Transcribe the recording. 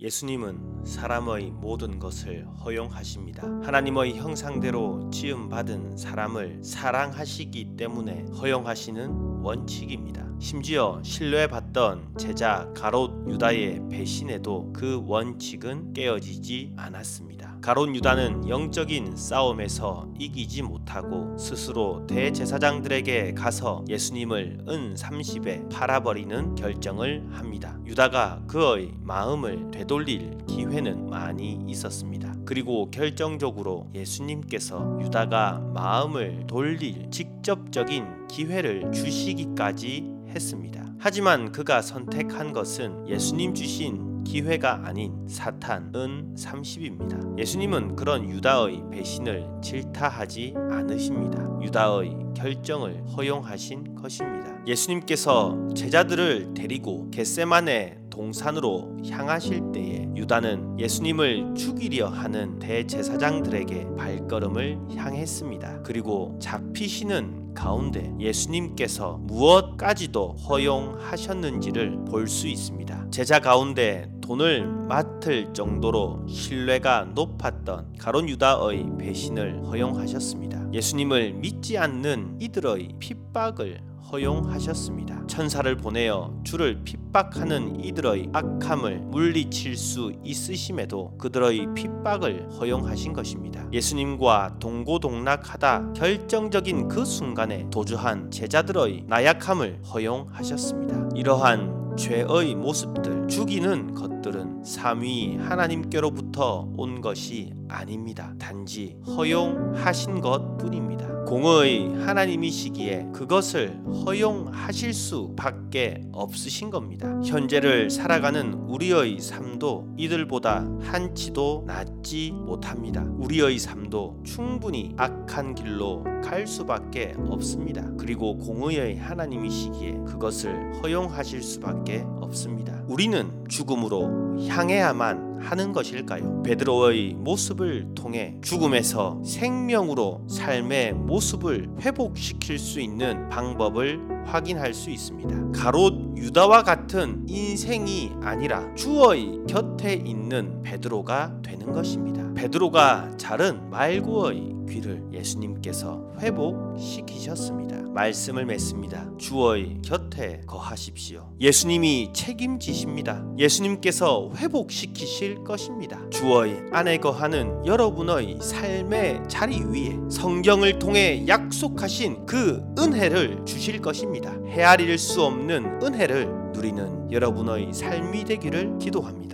예수님은 사람의 모든 것을 허용하십니다. 하나님의 형상대로 지음받은 사람을 사랑하시기 때문에 허용하시는 원칙입니다. 심지어 신뢰받던 제자 가롯 유다의 배신에도 그 원칙은 깨어지지 않았습니다. 가롯 유다는 영적인 싸움에서 이기지 못하고 스스로 대제사장들에게 가서 예수님을 은 30에 팔아버리는 결정을 합니다. 유다가 그의 마음을 되돌 릴 기회는 많이 있었습니다. 그리고 결정적으로 예수님께서 유다가 마음을 돌릴 직접적인 기회를 주시기까지 했습니다. 하지만 그가 선택한 것은 예수님 주신 기회가 아닌 사탄은 30입니다. 예수님은 그런 유다의 배신을 질타하지 않으십니다. 유다의 결정을 허용하신 것입니다. 예수님께서 제자들을 데리고 겟세만의 동산으로 향하실 때에 유다는 예수님을 죽이려 하는 대제사장들에게 발걸음을 향했습니다. 그리고 잡히시는 가운데 예수님께서 무엇까지도 허용하셨는지를 볼 수 있습니다. 제자 가운데 돈을 맡을 정도로 신뢰가 높았던 가론 유다의 배신을 허용하셨습니다. 예수님을 믿지 않는 이들의 핍박을 허용하셨습니다. 천사를 보내어 주를 핍박하는 이들의 악함을 물리칠 수 있으심에도 그들의 핍박을 허용하신 것입니다. 예수님과 동고동락하다 결정적인 그 순간에 도주한 제자들의 나약함을 허용하셨습니다. 이러한 죄의 모습들, 죽이는 것 들은 삼위 하나님께로부터 온 것이 아닙니다. 단지 허용하신 것 뿐입니다. 공의 하나님이시기에 그것을 허용하실 수밖에 없으신 겁니다. 현재를 살아가는 우리의 삶도 이들보다 한치도 낫지 못합니다. 우리의 삶도 충분히 악한 길로 갈 수밖에 없습니다. 그리고 공의의 하나님이시기에 그것을 허용하실 수밖에 없습니다. 우리는 죽음으로 향해야만 하는 것일까요? 베드로의 모습을 통해 죽음에서 생명으로 삶의 모습을 회복시킬 수 있는 방법을 확인할 수 있습니다. 가롯 유다와 같은 인생이 아니라 주의 곁에 있는 베드로가 되는 것입니다. 베드로가 자른 말구의 귀를 예수님께서 회복시키셨습니다. 말씀을 맺습니다. 주의 곁에 거하십시오. 예수님이 책임지십니다. 예수님께서 회복시키실 것입니다. 주의 안에 거하는 여러분의 삶의 자리 위에 성경을 통해 약속하신 그 은혜를 주실 것입니다. 헤아릴 수 없는 은혜를 누리는 여러분의 삶이 되기를 기도합니다.